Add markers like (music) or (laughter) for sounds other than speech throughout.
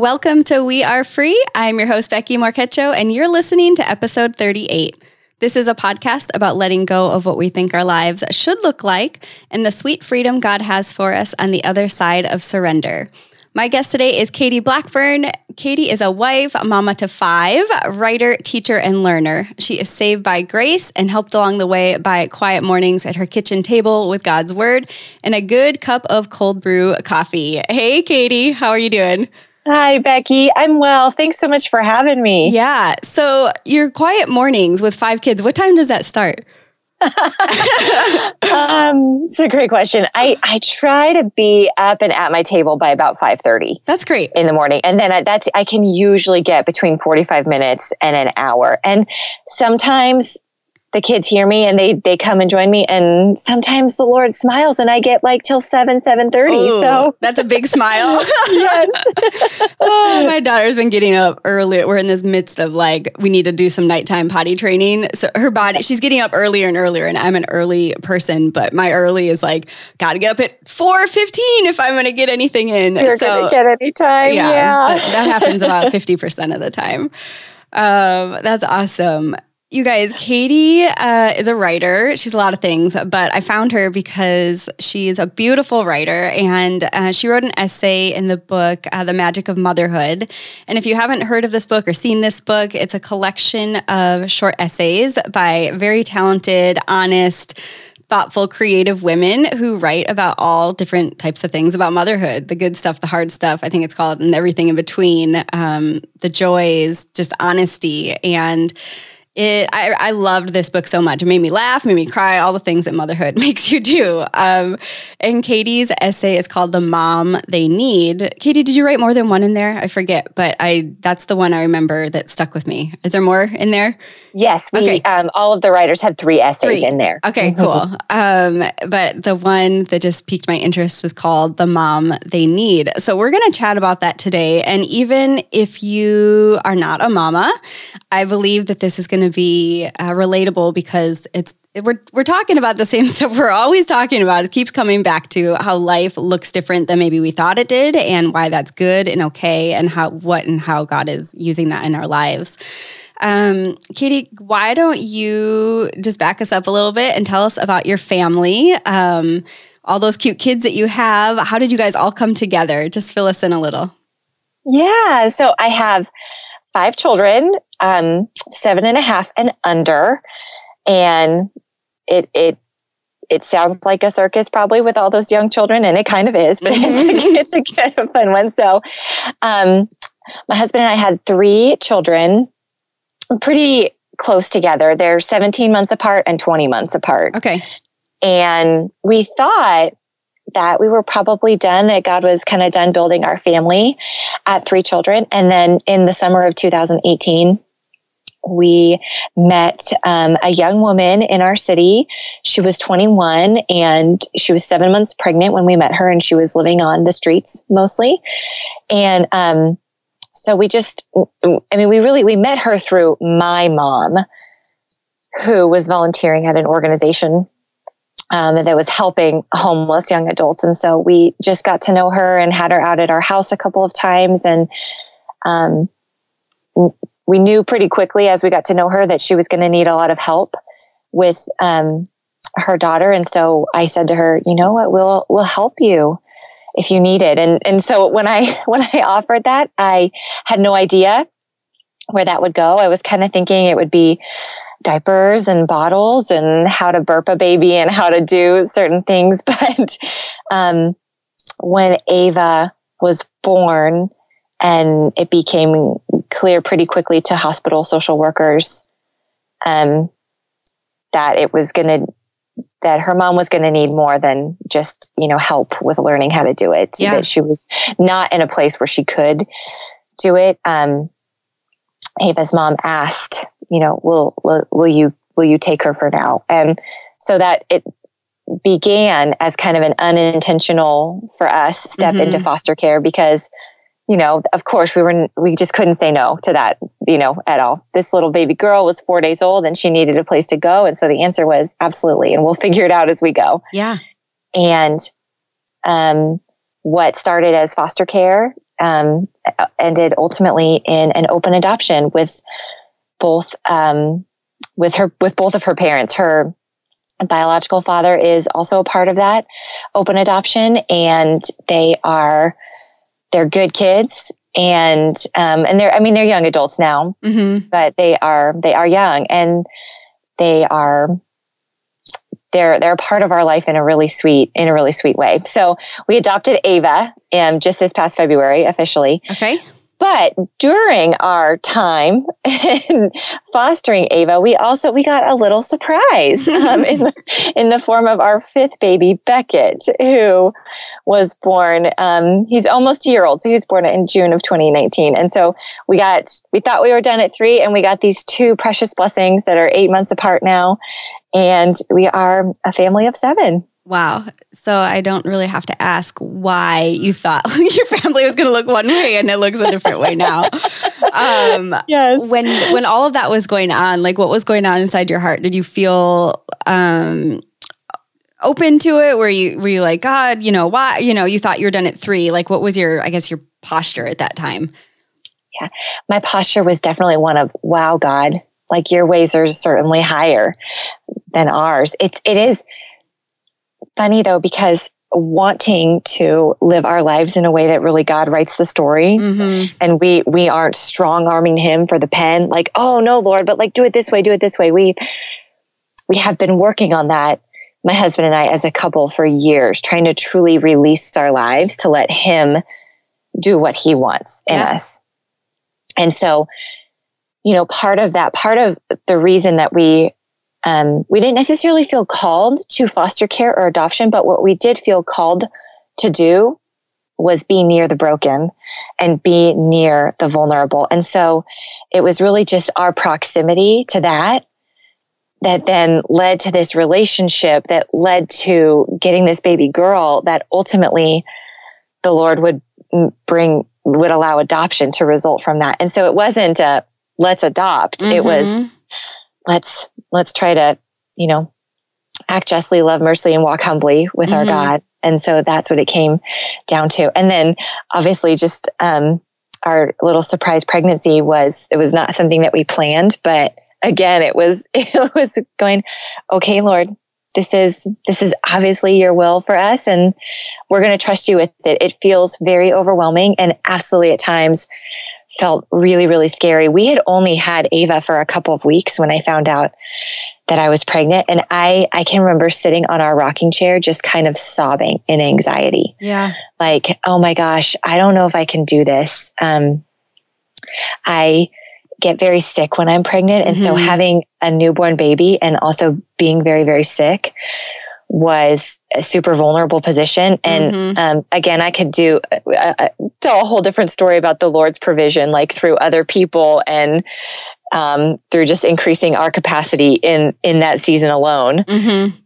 Welcome to We Are Free. I'm your host, Becky Marquecho, and you're listening to episode 38. This is a podcast about letting go of what we think our lives should look like and the sweet freedom God has for us on the other side of surrender. My guest today is Katie Blackburn. Katie is a wife, mama to five, writer, teacher, and learner. She is saved by grace and helped along the way by quiet mornings at her kitchen table with God's word and a good cup of cold brew coffee. Hey, Katie, how are you doing? Hi, Becky. I'm well. Thanks so much for having me. Yeah. So, your quiet mornings with five kids, what time does that start? (laughs) um, it's a great question. I, I try to be up and at my table by about 5.30. That's great. In the morning. And then I, that's, I can usually get between 45 minutes and an hour. And sometimes the kids hear me and they they come and join me and sometimes the lord smiles and i get like till 7 7.30 so that's a big smile. (laughs) (laughs) Oh my daughter's been getting up early. We're in this midst of like we need to do some nighttime potty training. So her body she's getting up earlier and earlier and i'm an early person but my early is like gotta get up at 4.15 if i'm gonna get anything in. You're so, gonna get any time yeah, yeah. that happens about 50% of the time. Um, that's awesome you guys, Katie uh, is a writer. She's a lot of things, but I found her because she's a beautiful writer and uh, she wrote an essay in the book, uh, The Magic of Motherhood. And if you haven't heard of this book or seen this book, it's a collection of short essays by very talented, honest, thoughtful, creative women who write about all different types of things about motherhood the good stuff, the hard stuff, I think it's called, and everything in between, um, the joys, just honesty. And it I, I loved this book so much. It made me laugh, made me cry, all the things that motherhood (laughs) makes you do. Um, and Katie's essay is called "The Mom They Need." Katie, did you write more than one in there? I forget, but I that's the one I remember that stuck with me. Is there more in there? Yes, we okay. um, all of the writers had three essays three. in there. Okay, (laughs) cool. um, but the one that just piqued my interest is called "The Mom They Need." So we're going to chat about that today. And even if you are not a mama, I believe that this is going to be uh, relatable because it's we're we're talking about the same (laughs) stuff we're always talking about. It keeps coming back to how life looks different than maybe we thought it did, and why that's good and okay, and how what and how God is using that in our lives. Um, Katie, why don't you just back us up a little bit and tell us about your family, um, all those cute kids that you have? How did you guys all come together? Just fill us in a little. Yeah, so I have five children, um, seven and a half and under, and it it it sounds like a circus probably with all those young children, and it kind of is, (laughs) but it's, a, (laughs) it's a kind of fun one. So, um, my husband and I had three children, pretty close together. They're 17 months apart and 20 months apart. Okay. And we thought that we were probably done, that God was kind of done building our family at three children. And then in the summer of 2018, we met um, a young woman in our city. She was 21 and she was seven months pregnant when we met her, and she was living on the streets mostly. And um, so we just, I mean, we really we met her through my mom, who was volunteering at an organization um, that was helping homeless young adults. And so we just got to know her and had her out at our house a couple of times. And um, we knew pretty quickly as we got to know her that she was going to need a lot of help with um, her daughter. And so I said to her, you know what, we'll, we'll help you if you need it. And, and so when I, (laughs) when I offered that, I had no idea where that would go. I was kind of thinking it would be diapers and bottles and how to burp a baby and how to do certain things. (laughs) But um, when Ava was born, and it became clear pretty quickly to hospital social workers um, that it was going to that her mom was going to need more than just you know help with learning how to do it yeah. that she was not in a place where she could do it um, ava's mom asked you know, will, will, will you, will you take her for now? And so that it began as kind of an unintentional for us step mm-hmm. into foster care because, you know, of course we were, we just couldn't say no to that, you know, at all. This little baby girl was four days old and she needed a place to go. And so the answer was absolutely. And we'll figure it out as we go. Yeah. And, um, what started as foster care um, ended ultimately in an open adoption with both um, with her with both of her parents. Her biological father is also a part of that open adoption, and they are they're good kids and um, and they're I mean they're young adults now, mm-hmm. but they are they are young and they are they're they're part of our life in a really sweet in a really sweet way. So we adopted Ava um, just this past February officially. Okay. But during our time in fostering Ava, we also we got a little surprise (laughs) um, in the in the form of our fifth baby, Beckett, who was born. Um, he's almost a year old, so he was born in June of 2019. And so we got we thought we were done at three, and we got these two precious blessings that are eight months apart now, and we are a family of seven. Wow. So I don't really have to ask why you thought (laughs) your family was going to look one way and it looks a different way now. (laughs) Um, yes. When when all of that was going on, like what was going on inside your heart? Did you feel um, open to it? Were you were you like God? You know why? You know you thought you were done at three. Like what was your I guess your posture at that time? Yeah, my posture was definitely one of Wow, God. Like your ways are certainly higher than ours. It's it is funny though, because wanting to live our lives in a way that really God writes the story mm-hmm. and we we aren't strong arming him for the pen like oh no lord but like do it this way do it this way we we have been working on that my husband and I as a couple for years trying to truly release our lives to let him do what he wants in yeah. us and so you know part of that part of the reason that we um, we didn't necessarily feel called to foster care or adoption, but what we did feel called to do was be near the broken and be near the vulnerable. And so it was really just our proximity to that that then led to this relationship that led to getting this baby girl that ultimately the Lord would bring, would allow adoption to result from that. And so it wasn't a let's adopt. Mm-hmm. It was mm-hmm. Let's let's try to, you know, act justly, love mercifully, and walk humbly with mm-hmm. our God. And so that's what it came down to. And then obviously just um, our little surprise pregnancy was it was not something that we planned, but again, it was (laughs) it was going, okay, Lord, this is this is obviously your will for us and we're going to trust you with it. It feels very overwhelming and absolutely at times felt really, really scary. We had only had Ava for a couple of weeks when I found out that I was pregnant. And I, I can remember sitting on our rocking chair, just kind of sobbing in anxiety. Yeah. Like, oh my gosh, I don't know if I can do this. Um, I get very sick when I'm pregnant. And mm-hmm. so having a newborn baby and also being very, very sick was a super vulnerable position. And mm-hmm. um, again, I could do uh, uh, tell a whole different story about the Lord's provision, like through other people and um, through just increasing our capacity in in that season alone. Mm-hmm.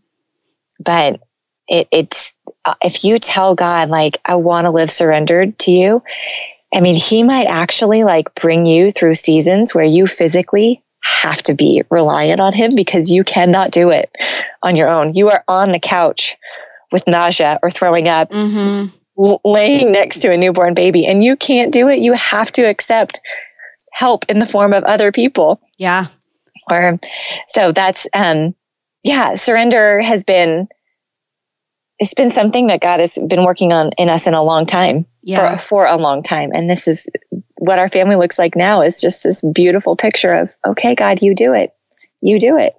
But it, it's uh, if you tell God like I want to live surrendered to you, I mean, He might actually like bring you through seasons where you physically have to be reliant on him because you cannot do it on your own. You are on the couch with nausea or throwing up, mm-hmm. laying next to a newborn baby, and you can't do it. You have to accept help in the form of other people. Yeah. Or so that's um yeah, surrender has been it's been something that God has been working on in us in a long time. Yeah. For, for a long time. And this is what our family looks like now is just this beautiful picture of, okay, God, you do it. You do it.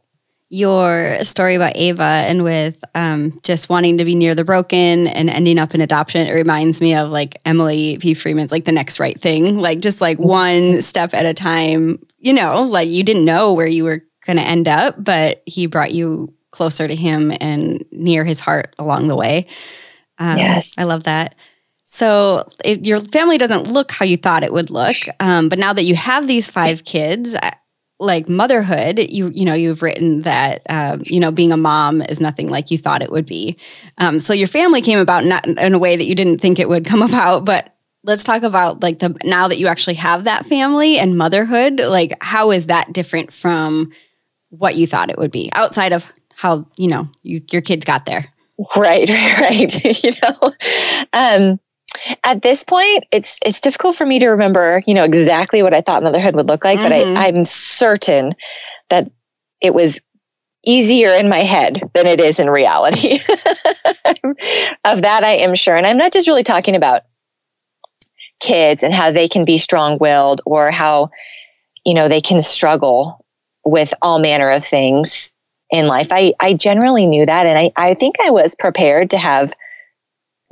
Your story about Ava and with um, just wanting to be near the broken and ending up in adoption, it reminds me of like Emily P. Freeman's like the next right thing, like just like one step at a time. You know, like you didn't know where you were going to end up, but he brought you closer to him and near his heart along the way. Um, yes. I love that. So your family doesn't look how you thought it would look, um, but now that you have these five kids, like motherhood, you you know you've written that um, you know being a mom is nothing like you thought it would be. Um, so your family came about not in a way that you didn't think it would come (laughs) about, but let's talk about like the now that you actually have that family and motherhood. Like how is that different from what you thought it would be outside of how you know you, your kids got there? Right, (laughs) right, (laughs) you know, um, at this point, it's it's difficult for me to remember, you know, exactly what I thought motherhood would look like, mm-hmm. but I, I'm certain that it was easier in my head than it is in reality. (laughs) of that, I am sure. And I'm not just really talking about kids and how they can be strong willed or how, you know, they can struggle with all manner of things in life. I, I generally knew that. And I, I think I was prepared to have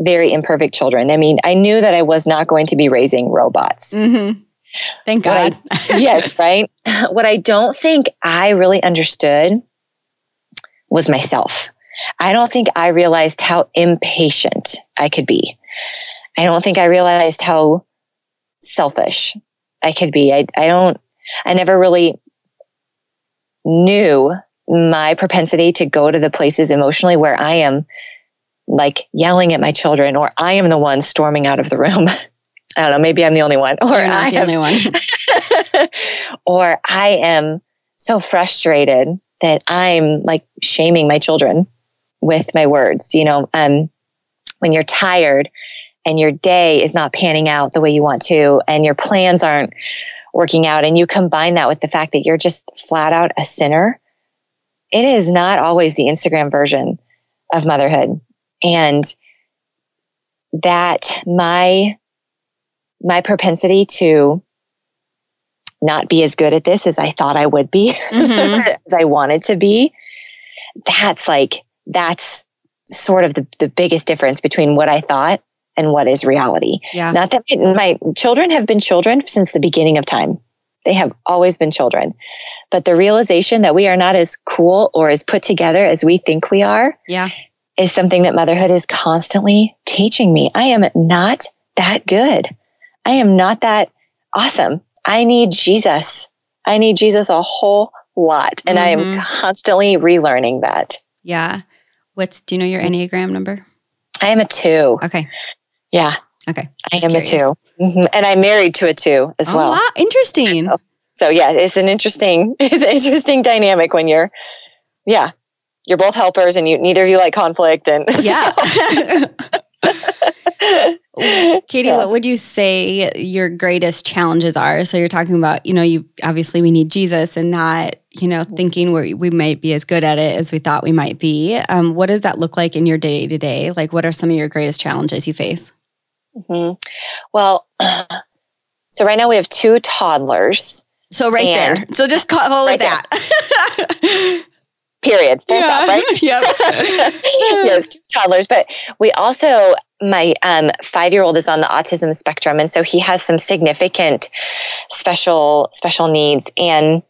very imperfect children. I mean, I knew that I was not going to be raising robots. Mm-hmm. Thank God. I, (laughs) yes, right. (laughs) What I don't think I really understood was myself. I don't think I realized how impatient I could be. I don't think I realized how selfish I could be. I, I don't, I never really knew my propensity to go to the places emotionally where I am like yelling at my children or I am the one storming out of the room. (laughs) I don't know, maybe I'm the only one or I am the only one. (laughs) or I am so frustrated that I'm like shaming my children with my words, you know, um when you're tired and your day is not panning out the way you want to and your plans aren't working out and you combine that with the fact that you're just flat out a sinner it is not always the Instagram version of motherhood. And that my my propensity to not be as good at this as I thought I would be, mm-hmm. (laughs) as I wanted to be, that's like that's sort of the, the biggest difference between what I thought and what is reality. Yeah. Not that my children have been children since the beginning of time. They have always been children. But the realization that we are not as cool or as put together as we think we are yeah. is something that motherhood is constantly teaching me. I am not that good. I am not that awesome. I need Jesus. I need Jesus a whole lot. And mm-hmm. I am mm-hmm. constantly relearning that. Yeah. What's, do you know your Enneagram number? I am a two. Okay. Yeah. Okay. I am curious. a 2 mm-hmm. And I'm married to a two as oh, well. Wow. Interesting. So, so yeah, it's an interesting, (laughs) it's an interesting dynamic when you're, yeah, you're both helpers and you, neither of you like conflict and (laughs) yeah. (laughs) Katie, yeah. what would you say your greatest challenges are? So you're talking about, you know, you obviously we need Jesus and not, you know, thinking we we might be as good at it as we thought we might be. Um, what does that look like in your day to day? Like, what are some of your greatest challenges you face? Mm-hmm. Well, (clears throat) so right now we have two toddlers. So right there. So just call right it that. (laughs) Period. Full yeah. stop, right? (laughs) Yep. (laughs) yes, two toddlers. But we also, my um, five year old is on the autism spectrum. And so he has some significant special, special needs. And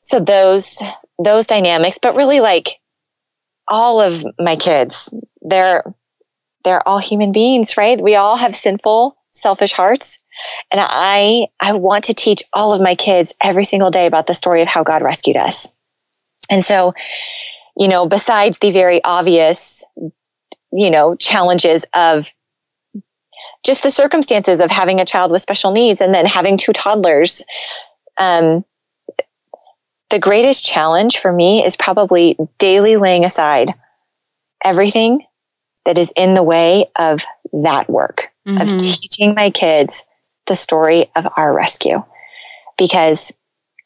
so those, those dynamics, but really like all of my kids, they're, they're all human beings, right? We all have sinful, selfish hearts. And I, I want to teach all of my kids every single day about the story of how God rescued us. And so, you know, besides the very obvious, you know, challenges of just the circumstances of having a child with special needs and then having two toddlers, um, the greatest challenge for me is probably daily laying aside everything that is in the way of that work, mm-hmm. of teaching my kids the story of our rescue because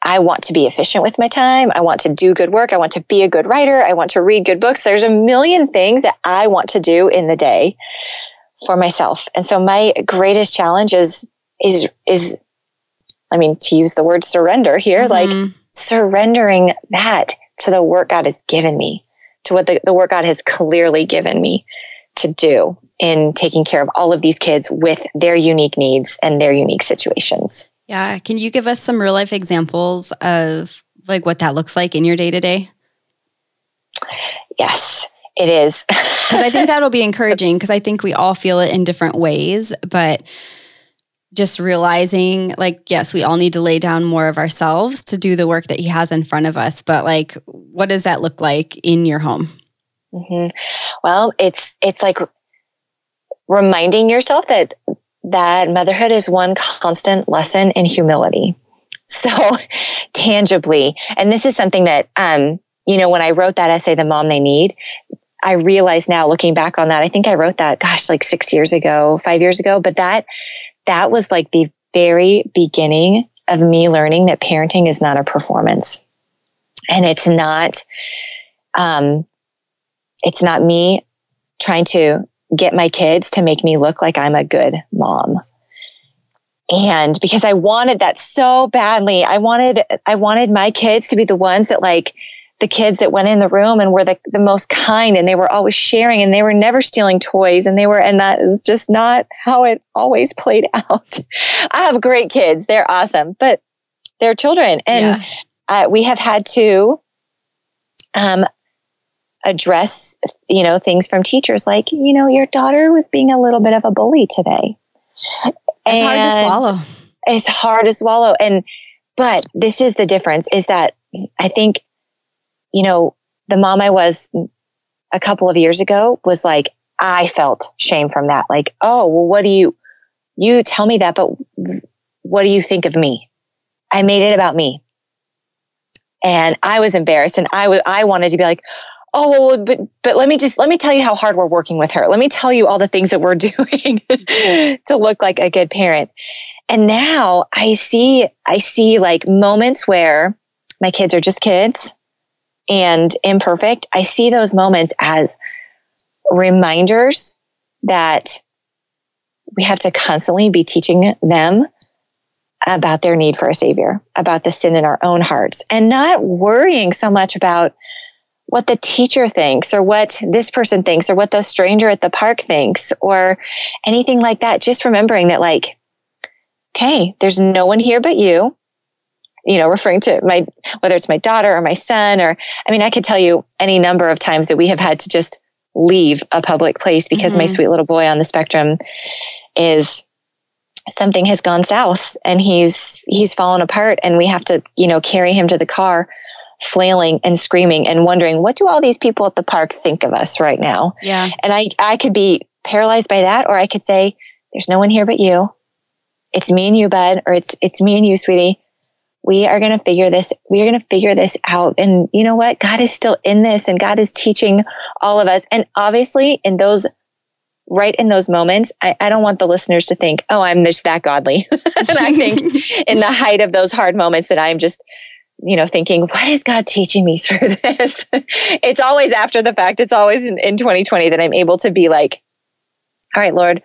I want to be efficient with my time. I want to do good work. I want to be a good writer. I want to read good books. There's a million things that I want to do in the day for myself. And so my greatest challenge is is is I mean to use the word surrender here, mm-hmm. like surrendering that to the work God has given me, to what the, the work God has clearly given me to do in taking care of all of these kids with their unique needs and their unique situations. Yeah. Can you give us some real life examples of like what that looks like in your day to day? Yes, it is. (laughs) Because I think that'll be encouraging because I think we all feel it in different ways, but just realizing like yes we all need to lay down more of ourselves to do the work that he has in front of us but like what does that look like in your home mm-hmm. well it's it's like reminding yourself that that motherhood is one constant lesson in humility. So (laughs) tangibly, and this is something that, um, you know, when I wrote that essay, The Mom They Need, I realize now looking back on that, I think I wrote that, gosh, like six years ago, five years ago, but that, that was like the very beginning of me learning that parenting is not a performance and it's not, um, it's not me trying to get my kids to make me look like I'm a good mom. And because I wanted that so badly, I wanted, I wanted my kids to be the ones that like, the kids that went in the room and were the, the most kind and they were always sharing and they were never stealing toys and they were and that is just not how it always played (laughs) out i have great kids they're awesome but they're children and yeah. uh, we have had to um, address you know things from teachers like you know your daughter was being a little bit of a bully today it's and hard to swallow it's hard to swallow and but this is the difference is that i think you know, the mom I was a couple of years ago was like, I felt shame from that. Like, oh, well, what do you, you tell me that, but what do you think of me? I made it about me. And I was embarrassed and I was, I wanted to be like, oh, well, but, but let me just, let me tell you how hard we're working with her. Let me tell you all the things that we're (laughs) doing to look like a good parent. And now I see, I see like moments where my kids are just kids and imperfect, I see those moments as reminders that we have to constantly be teaching them about their need for a savior, about the sin in our own hearts, and not worrying so much about what the teacher thinks or what this person thinks or what the stranger at the park thinks or anything like that. Just remembering that, like, okay, there's no one here but you you know, referring to my, whether it's my daughter or my son, or, I mean, I could tell you any number of times that we have had to just leave a public place because mm-hmm. my sweet little boy on the spectrum is something has gone south and he's, he's fallen apart and we have to, you know, carry him to the car flailing and screaming and wondering what do all these people at the park think of us right now? Yeah. And i i could be paralyzed by that or i could say there's no one here but you. It's me and you bud or it's it's me and you sweetie. We are going to figure this we are going to figure this out. And you know what? God is still in this and god is teaching all of us. And obviously in those right in those moments i, I don't want the listeners to think oh i'm just that godly. (laughs) And i think (laughs) in the height of those hard moments that i'm just you know thinking what is god teaching me through (laughs) this it's always after the fact it's always in, in 2020 that i'm able to be like all right lord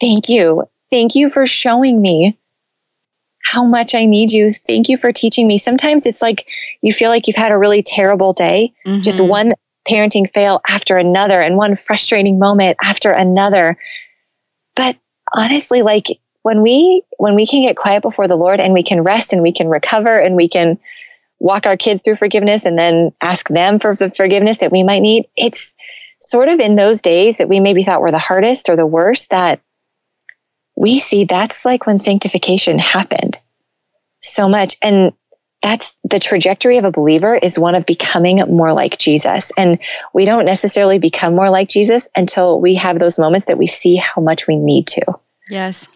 thank you thank you for showing me how much I need you. Thank you for teaching me. Sometimes it's like you feel like you've had a really terrible day, mm-hmm. just one parenting fail after another and one frustrating moment after another. But honestly, like when we when we can get quiet before the Lord and we can rest and we can recover and we can walk our kids through forgiveness and then ask them for the forgiveness that we might need, it's sort of in those days that we maybe thought were the hardest or the worst that we see that's like when sanctification happened so much. And that's the trajectory of a believer is one of becoming more like Jesus. And we don't necessarily become more like Jesus until we have those moments that we see how much we need to. Yes.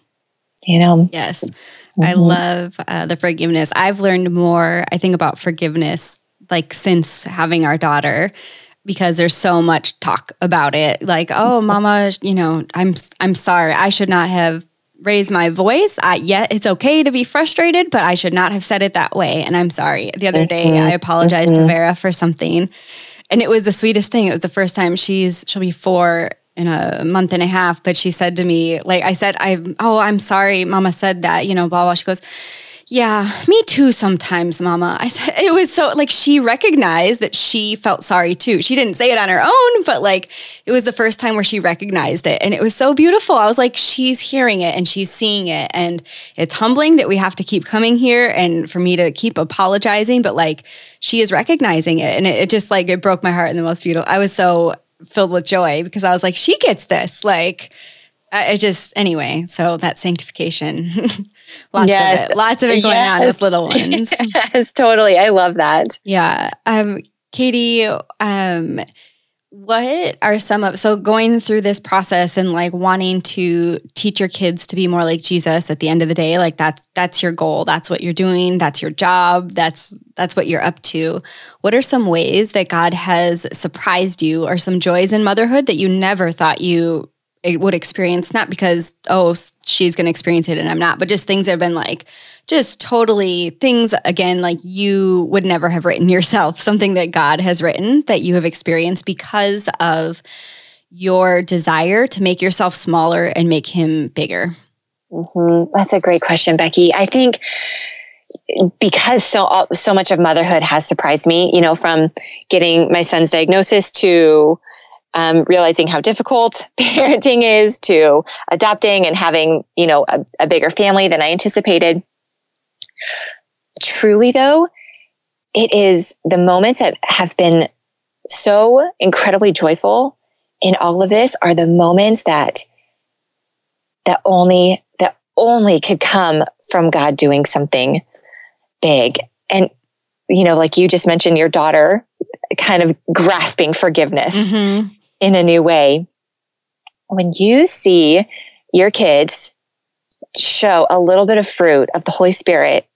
You know? Yes. Mm-hmm. I love uh, the forgiveness. I've learned more, I think, about forgiveness like since having our daughter because there's so much talk about it like oh mama you know i'm i'm sorry i should not have raised my voice. I, yeah, it's okay to be frustrated, but I should not have said it that way. And I'm sorry. The other day, mm-hmm. I apologized mm-hmm. to Vera for something, and it was the sweetest thing. It was the first time she's she'll be four in a month and a half, but she said to me, like I said, I oh I'm sorry, Mama said that, you know, blah blah. She goes yeah, me too sometimes, mama. I said it was so like she recognized that she felt sorry too. She didn't say it on her own, but like it was the first time where she recognized it. And it was so beautiful. I was like, she's hearing it and she's seeing it. And it's humbling that we have to keep coming here and for me to keep apologizing, but like she is recognizing it. And it, it just like it broke my heart in the most beautiful. I was so filled with joy because I was like, she gets this. Like, I just anyway, so that sanctification. (laughs) lots yes. of it. Lots of it going yes. on with little ones. (laughs) yes, totally. I love that. Yeah. Um, Katie, um, what are some of so going through this process and like wanting to teach your kids to be more like Jesus at the end of the day like that's that's your goal. That's what you're doing. That's your job. That's that's what you're up to. What are some ways that God has surprised you or some joys in motherhood that you never thought you would experience not because oh she's going to experience it and I'm not but just things that have been like just totally things again like you would never have written yourself (laughs) something that god has written that you have experienced because of your desire to make yourself smaller and make him bigger mm-hmm. that's a great question becky i think because so so much of motherhood has surprised me you know from getting my son's diagnosis to um, realizing how difficult (laughs) parenting is to adopting and having you know a, a bigger family than i anticipated Truly, though, it is the moments that have been so incredibly joyful in all of this are the moments that that only that only could come from God doing something big. And you know, like you just mentioned your daughter kind of grasping forgiveness mm-hmm. In a new way. When you see your kids show a little bit of fruit of the Holy Spirit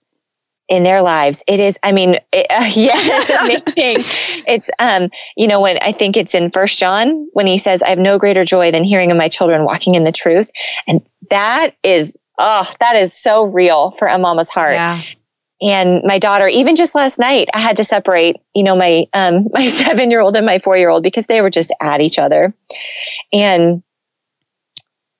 in their lives. It is, I mean, it, uh, (laughs) yeah, (laughs) it's amazing. it's, um, you know, when I think it's in First John when he says, "I have no greater joy than hearing of my children walking in the truth," and that is, oh, that is so real for a mama's heart. Yeah. And my daughter, even just last night, I had to separate, you know, my um, (laughs) my seven year old and my four year old because they were just at each other, and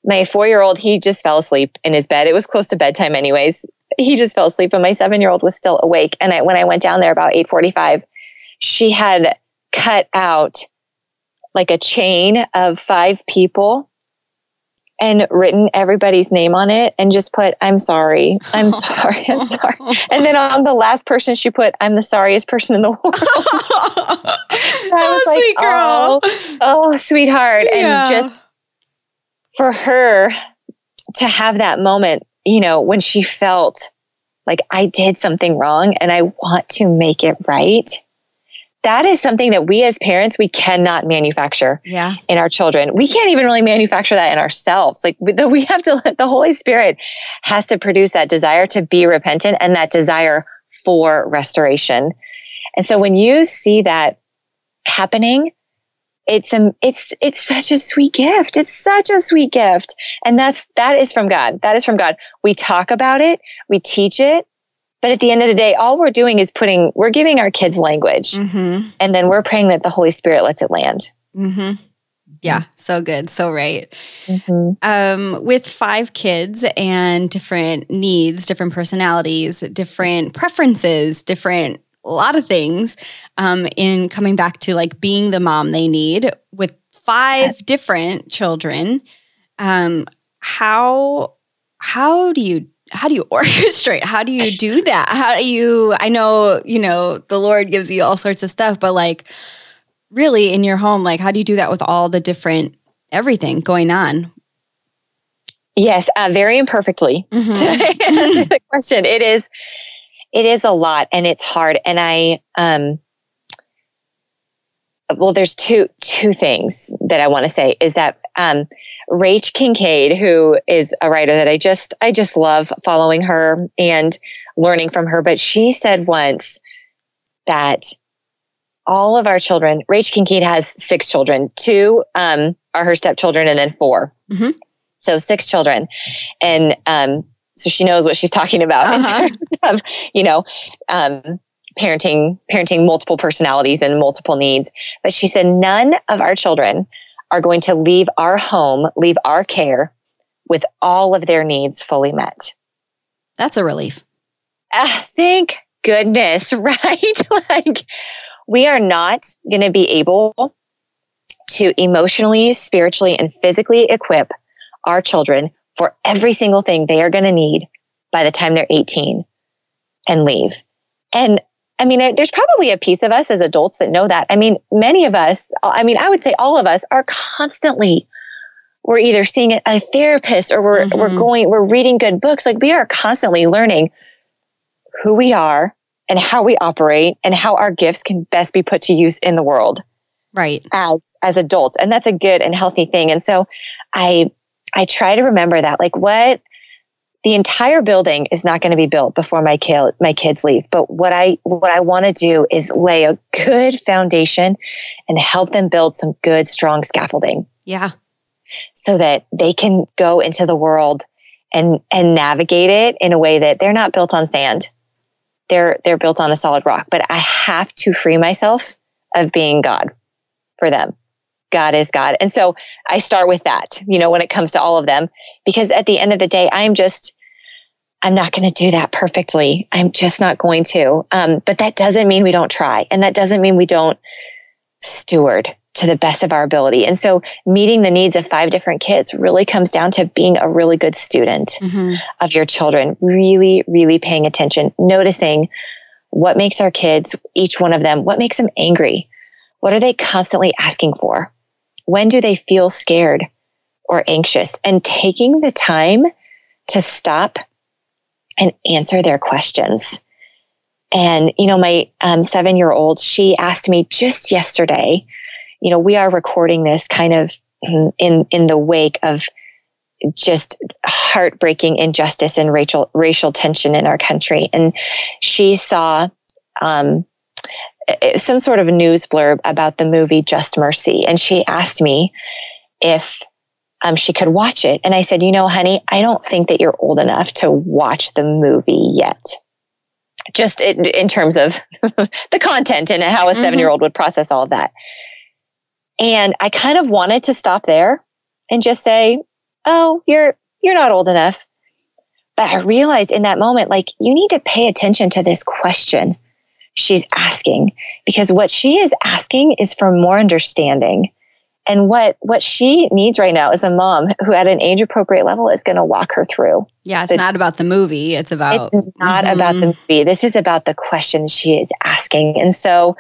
my four year old, he just fell asleep in his bed. It was close to bedtime, anyways he just fell asleep and my seven year old was still awake. And I, when I went down there about 845, she had cut out like a chain of five people and written everybody's name on it and just put, I'm sorry, I'm (laughs) sorry, I'm sorry. And then on the last person, she put, I'm the sorriest person in the world. (laughs) (laughs) I oh, was like, sweet girl. Oh, oh sweetheart. Yeah. And just for her to have that moment you know, when she felt like I did something wrong and I want to make it right. That is something that we as parents we cannot manufacture yeah. in our children. We can't even really manufacture that in ourselves. Like we have to let (laughs) the Holy Spirit has to produce that desire to be repentant and that desire for restoration. And so when you see that happening, it's a, it's it's such a sweet gift it's such a sweet gift and that's that is from god that is from god we talk about it we teach it but at the end of the day all we're doing is putting we're giving our kids language mm-hmm. and then we're praying that the holy spirit lets it land mm-hmm. yeah so good so right mm-hmm. um, with five kids and different needs different personalities different preferences different a lot of things um, in coming back to like being the mom they need with five different children. Um, how how do you how do you (laughs) orchestrate? How do you do that? How do you? I know you know the Lord gives you all sorts of stuff, but like really in your home, like how do you do that with all the different everything going on? Yes, uh, very imperfectly. Mm-hmm. (laughs) to answer the question, it is it is a lot and it's hard. And I, um, well, there's two two things that I want to say is that um, Rach Kincaid, who is a writer that I just I just love following her and learning from her, but she said once that all of our children, Rach Kincaid has six children. Two um, are her stepchildren, and then 4 mm-hmm. So six children, and um, so she knows what she's talking about uh-huh. in terms (laughs) of you know um, parenting parenting multiple personalities and multiple needs but she said none of our children are going to leave our home leave our care with all of their needs fully met. That's a relief. Uh, thank goodness (laughs) right? Like we are not going to be able to emotionally spiritually and physically equip our children for every single thing they are going to need by the time they're 18 and leave. And I mean, there's probably a piece of us as adults that know that. I mean, many of us, I mean, I would say all of us are constantly, we're either seeing a therapist or we're, mm-hmm. we're going, we're reading good books. Like we are constantly learning who we are and how we operate and how our gifts can best be put to use in the world. right as as adults and that's a good and healthy thing and so i i try to remember that like what the entire building is not going to be built before my kid my kids leave. But what i what i want to do is lay a good foundation and help them build some good strong scaffolding. Yeah. So that they can go into the world and and navigate it in a way that they're not built on sand. They're they're built on a solid rock. But i have to free myself of being god for them. God is god. And so i start with that you know when it comes to all of them. Because at the end of the day i'm just i'm not going to do that perfectly i'm just not going to um, but that doesn't mean we don't try and that doesn't mean we don't steward to the best of our ability. And so meeting the needs of five different kids really comes down to being a really good student mm-hmm. of your children, really, really paying attention, noticing what makes our kids, each one of them, what makes them angry? What are they constantly asking for? When do they feel scared or anxious? And taking the time to stop and answer their questions. And, you know, my um, seven year old, she asked me just yesterday, you know, we are recording this kind of in in the wake of just heartbreaking injustice and racial racial tension in our country. And she saw um, some sort of news blurb about the movie Just Mercy, and she asked me if um, she could watch it. And I said, you know, honey, I don't think that you're old enough to watch the movie yet. Just in, in terms of (laughs) the content and how a mm-hmm. seven year old would process all of that. And I kind of wanted to stop there and just say, "Oh, you're you're not old enough." But I realized in that moment like you need to pay attention to this question she's asking because what she is asking is for more understanding. And what what she needs right now is a mom who at an age appropriate level is going to walk her through. Yeah, it's the, not about the movie, it's about It's not mm-hmm. about the movie. This is about the questions she is asking. And so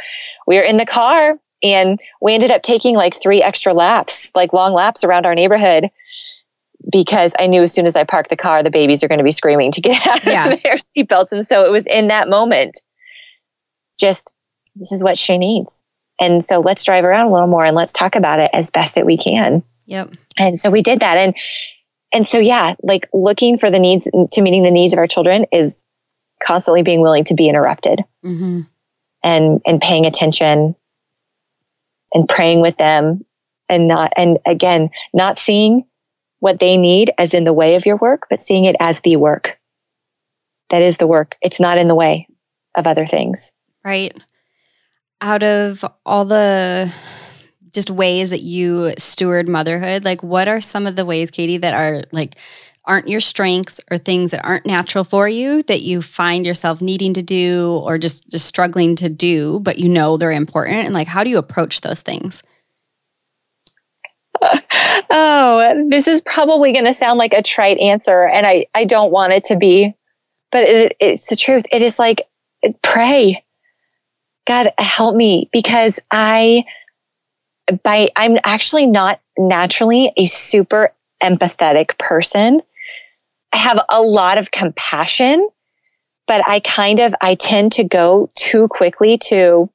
we're in the car and we ended up taking like three extra laps, like long laps around our neighborhood because I knew as soon as I parked the car, the babies are going to be screaming to get (laughs) out yeah. of their seatbelts. And so it was in that moment, just this is what she needs. And so let's drive around a little more and let's talk about it as best that we can. Yep. And so we did that. And and so yeah, like looking for the needs to meeting the needs of our children is constantly being willing to be interrupted mm-hmm. and and paying attention and praying with them and not, and again, not seeing what they need as in the way of your work, but seeing it as the work. That is the work. It's not in the way of other things. Right. Out of all the just ways that you steward motherhood, like what are some of the ways, Katie, that are like aren't your strengths or things that aren't natural for you that you find yourself needing to do or just just struggling to do but you know they're important? And like how do you approach those things? (laughs) Oh this is probably going to sound like a trite answer and i i don't want it to be but it, it's the truth. It is like pray god help me because i by i'm actually not naturally a super empathetic person I have a lot of compassion, but I kind of, I tend to go too quickly to,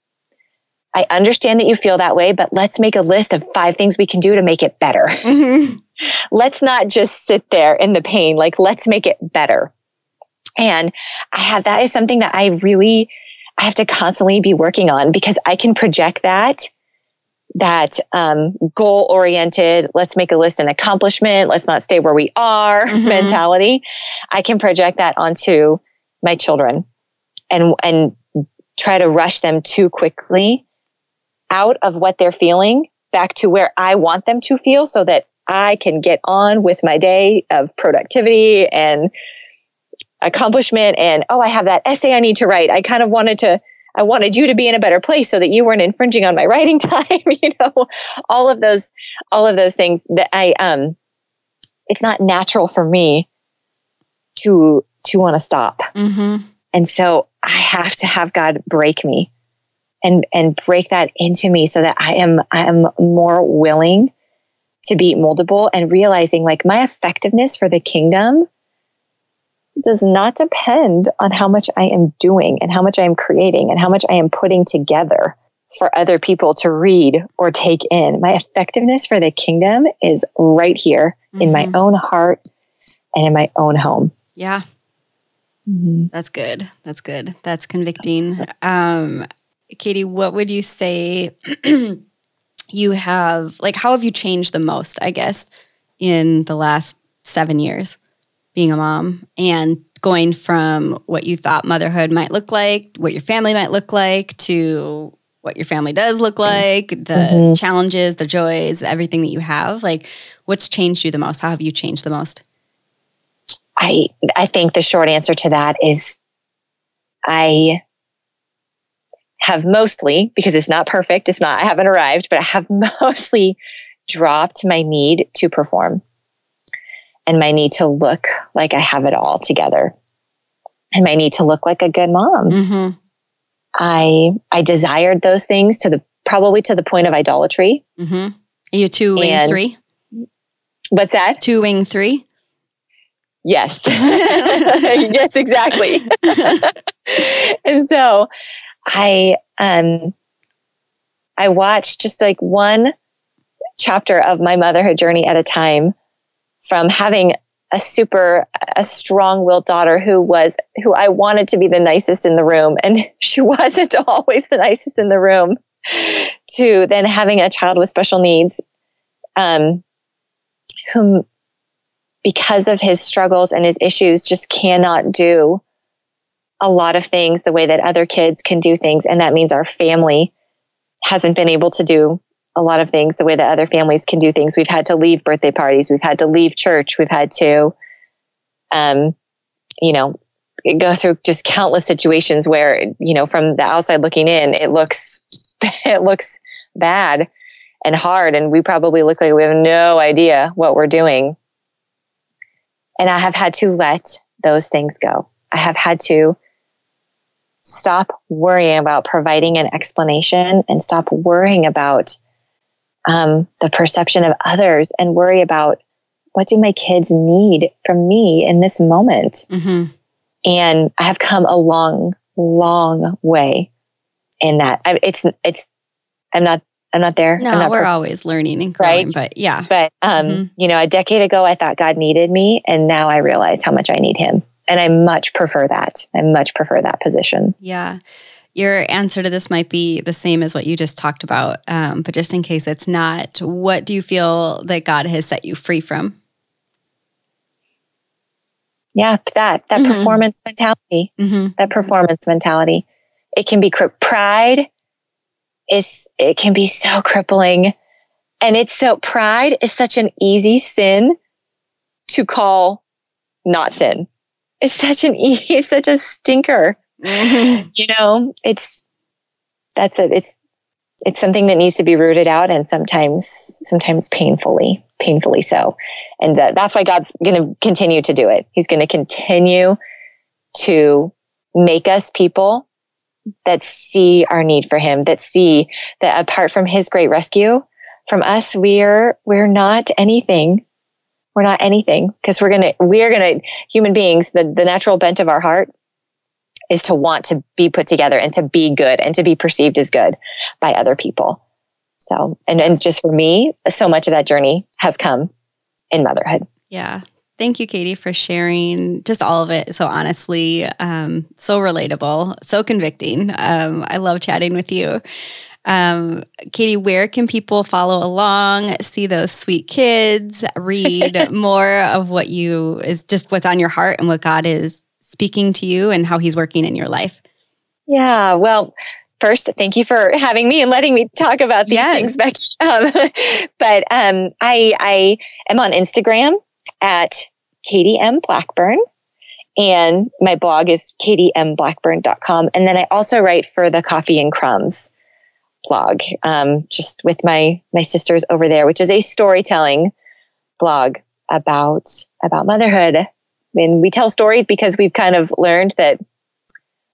I understand that you feel that way, but let's make a list of five things we can do to make it better. Mm-hmm. (laughs) let's not just sit there in the pain. Like, let's make it better. And I have that is something that I really, I have to constantly be working on because I can project that that um, goal oriented, let's make a list and accomplishment, let's not stay where we are mm-hmm. mentality, I can project that onto my children and, and try to rush them too quickly out of what they're feeling back to where I want them to feel so that I can get on with my day of productivity and accomplishment. And oh, I have that essay I need to write. I kind of wanted to I wanted you to be in a better place so that you weren't infringing on my (laughs) writing time, (laughs) you know, all of those, all of those things that I, um, it's not natural for me to, to want to stop. Mm-hmm. And so I have to have God break me and, and break that into me so that I am, I am more willing to be moldable and realizing like my effectiveness for the kingdom does not depend on how much I am doing and how much I am creating and how much I am putting together. for other people to read or take in. My effectiveness for the kingdom is right here mm-hmm. in my mm-hmm. own heart and in my own home. Yeah. Mm-hmm. That's good. That's good. That's convicting. Um, Katie, what would you say (clears throat) you have, like, how have you changed the most, I guess, in the last seven years being a mom and going from what you thought motherhood might look like, what your family might look like, to what your family does look like, the mm-hmm. challenges, the joys, everything that you have. Like, what's changed you the most? How have you changed the most? I I think the short answer to that is I have mostly because it's not perfect, it's not I haven't arrived, but I have (laughs) mostly dropped my need to perform and my need to look like I have it all together and my need to look like a good mom. Mm-hmm. I I desired those things to the probably to the point of idolatry. Mm-hmm. You two wing and, three? What's that? Two wing three. Yes. (laughs) (laughs) yes, exactly. (laughs) and so I um I watched just like one chapter of my motherhood journey at a time from having a super a strong-willed daughter who was who I wanted to be the nicest in the room and (laughs) she wasn't (laughs) always the nicest in the room to then having a child with special needs um whom because of his struggles and his issues just cannot do a lot of things the way that other kids can do things and that means our family hasn't been able to do a lot of things the way that other families can do things. We've had to leave birthday parties. We've had to leave church. We've had to, um, you know, go through just countless situations where, you know, from the outside looking in, it looks, (laughs) it looks bad and hard. And we probably look like we have no idea what we're doing. And I have had to let those things go. I have had to stop worrying about providing an explanation and stop worrying about um, the perception of others and worry about what do my kids need from me in this moment. Mm-hmm. And I have come a long, long way in that. I, it's it's I'm not I'm not there. No, not we're always learning and growing, right? but yeah. But um, mm-hmm. you know, a decade ago I thought God needed me and now I realize how much I need him. And I much prefer that. I much prefer that position. Yeah your answer to this might be the same as what you just talked about, um, but just in case it's not, what do you feel that God has set you free from? Yeah, that that mm-hmm. performance mentality, mm-hmm. that performance mentality. It can be pride. Is it can be so crippling, and it's so pride is such an easy sin to call not sin. It's such an (laughs) it's such a stinker. (laughs) You know, it's that's it. It's it's something that needs to be rooted out and sometimes sometimes painfully painfully so and that, that's why god's going to continue to do it he's going to continue to make us people that see our need for him that see that apart from his great rescue from us we're we're not anything we're not anything because we're going to we're going to human beings the the natural bent of our heart is to want to be put together and to be good and to be perceived as good by other people. So, and, and just for me, so much of that journey has come in motherhood. Yeah. Thank you, Katie, for sharing just all of it so honestly, um, so relatable, so convicting. Um, I love chatting with you. Um, Katie, where can people follow along, see those sweet kids, read (laughs) more of what you is just what's on your heart and what God is speaking to you and how he's working in your life? Yeah, well, first, thank you for having me and letting me talk about these yes. things, Becky. (laughs) Um, but um, I, I am on Instagram at Katie M. Blackburn. And my blog is katiemblackburn.com. And then I also write for the Coffee and Crumbs blog, um, just with my my sisters over there, which is a storytelling blog about about motherhood and we tell stories because we've kind of learned that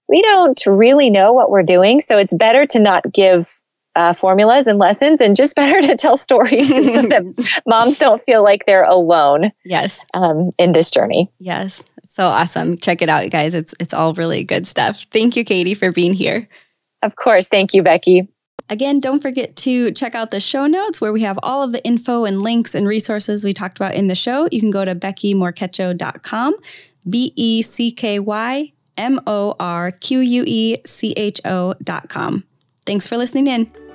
we don't really know what we're doing. So it's better to not give uh, formulas and lessons and just (laughs) better to tell stories (laughs) so that (laughs) moms don't feel like they're alone. Yes. Um, in this journey. Yes. So awesome. Check it out, you guys. It's, it's all really good stuff. Thank you, Katie, for being here. Of course. Thank you, Becky. Again, don't forget to check out the show notes where we have all of the info and links and resources we talked about in the show. You can go to beckymorquecho.com, B E C K Y M O R Q U E C H O.com. Thanks for listening in.